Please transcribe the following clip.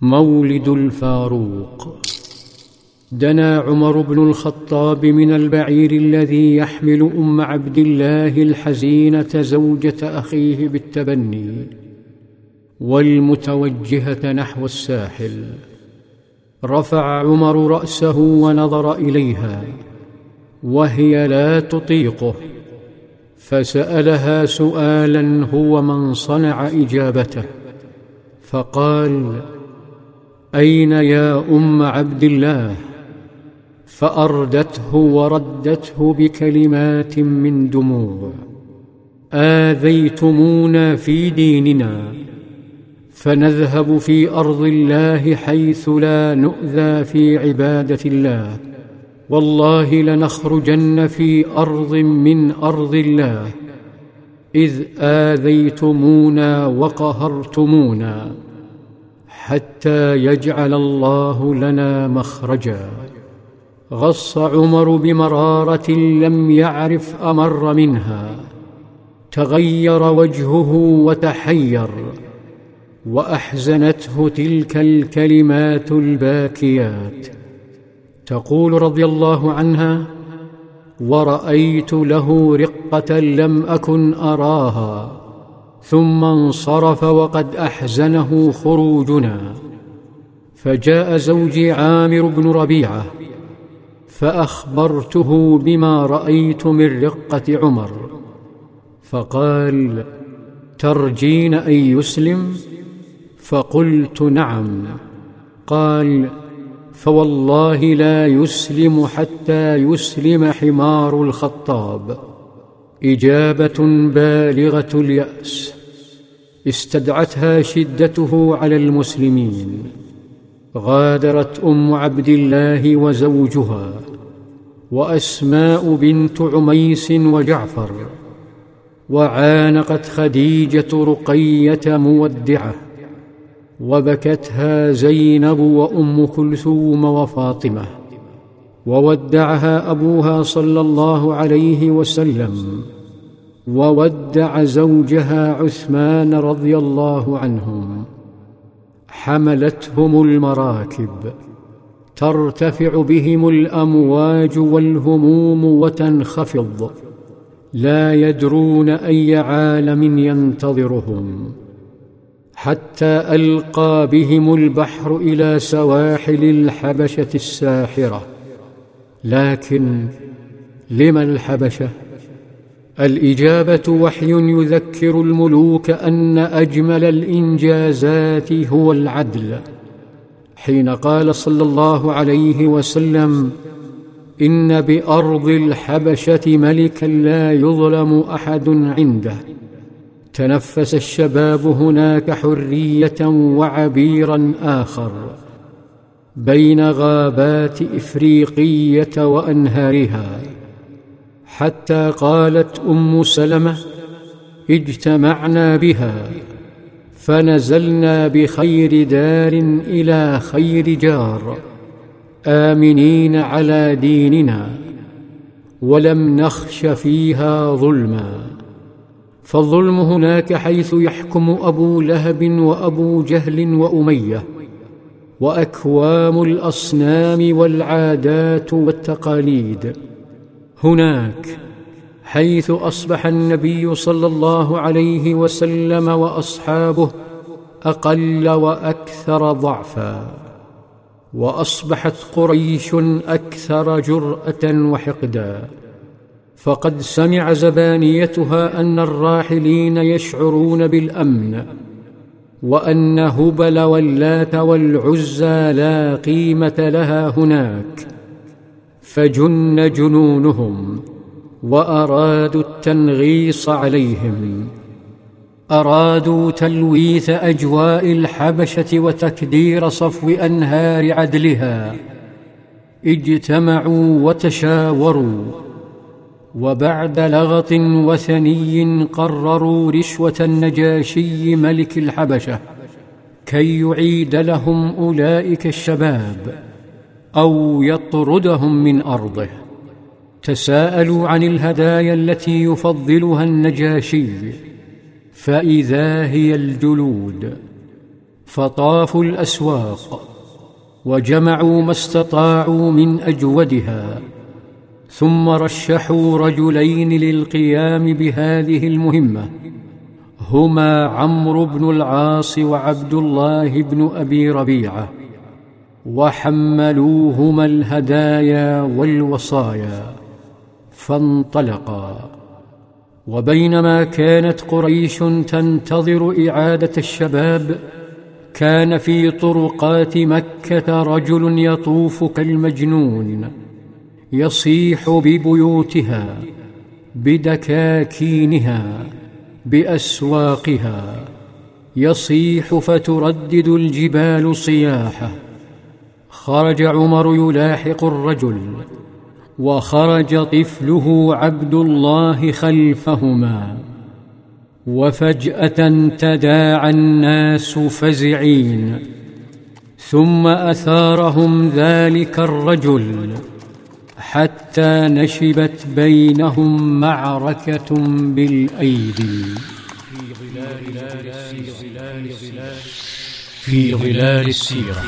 مولد الفاروق. دنا عمر بن الخطاب من البعير الذي يحمل أم عبد الله الحزينة زوجة أخيه بالتبني والمتوجهة نحو الساحل. رفع عمر رأسه ونظر إليها وهي لا تطيقه. فسألها سؤالا هو من صنع إجابته فقال أين يا أم عبد الله؟ فأردته وردته بكلمات من دموع. آذيتمونا في ديننا فنذهب في أرض الله حيث لا نؤذى في عبادة الله. والله لنخرجن في أرض من أرض الله. إذ آذيتمونا وقهرتمونا. حتى يجعل الله لنا مخرجا. غص عمر بمرارة لم يعرف أمر منها. تغير وجهه وتحير. وأحزنته تلك الكلمات الباكيات. تقول رضي الله عنها ورأيت له رقة لم أكن أراها. ثم انصرف وقد أحزنه خروجنا. فجاء زوجي عامر بن ربيعة فأخبرته بما رأيت من رقة عمر. فقال ترجين أن يسلم؟ فقلت نعم. قال فوالله لا يسلم حتى يسلم حمار الخطاب. إجابة بالغة اليأس. استدعتها شدته على المسلمين. غادرت أم عبد الله وزوجها وأسماء بنت عميس وجعفر وعانقت خديجة رقية مودعة وبكتها زينب وأم كلثوم وفاطمة وودعها أبوها صلى الله عليه وسلم. وودع زوجها عثمان رضي الله عنهم. حملتهم المراكب. ترتفع بهم الأمواج والهموم وتنخفض. لا يدرون أي عالم ينتظرهم. حتى ألقى بهم البحر إلى سواحل الحبشة الساحرة. لكن لم الحبشة الإجابة وحي يذكر الملوك أن أجمل الإنجازات هو العدل. حين قال صلى الله عليه وسلم إن بأرض الحبشة ملكا لا يظلم أحد عنده. تنفس الشباب هناك حرية وعبيرا آخر. بين غابات إفريقية وأنهارها. حتى قالت أم سلمة اجتمعنا بها فنزلنا بخير دار إلى خير جار آمنين على ديننا ولم نخش فيها ظلما. فالظلم هناك حيث يحكم أبو لهب وأبو جهل وأمية وأكوام الأصنام والعادات والتقاليد. هناك حيث أصبح النبي صلى الله عليه وسلم وأصحابه أقل وأكثر ضعفا وأصبحت قريش أكثر جرأة وحقدا. فقد سمع زبانيتها أن الراحلين يشعرون بالأمن وأن هبل واللات والعزى لا قيمة لها هناك. فجن جنونهم وأرادوا التنغيص عليهم. أرادوا تلويث أجواء الحبشة وتكدير صفو أنهار عدلها. اجتمعوا وتشاوروا وبعد لغط وثني قرروا رشوة النجاشي ملك الحبشة كي يعيد لهم أولئك الشباب. أو يطردهم من أرضه. تساءلوا عن الهدايا التي يفضلها النجاشي فإذا هي الجلود. فطافوا الأسواق وجمعوا ما استطاعوا من أجودها. ثم رشحوا رجلين للقيام بهذه المهمة هما عمرو بن العاص وعبد الله بن أبي ربيعة. وحملوهما الهدايا والوصايا فانطلقا. وبينما كانت قريش تنتظر إعادة الشباب كان في طرقات مكة رجل يطوف كالمجنون يصيح ببيوتها بدكاكينها بأسواقها يصيح فتردد الجبال صياحه. خرج عمر يلاحق الرجل وخرج طفله عبد الله خلفهما. وفجأة تداعى الناس فزعين ثم أثارهم ذلك الرجل حتى نشبت بينهم معركة بالأيدي. في ظلال السيرة.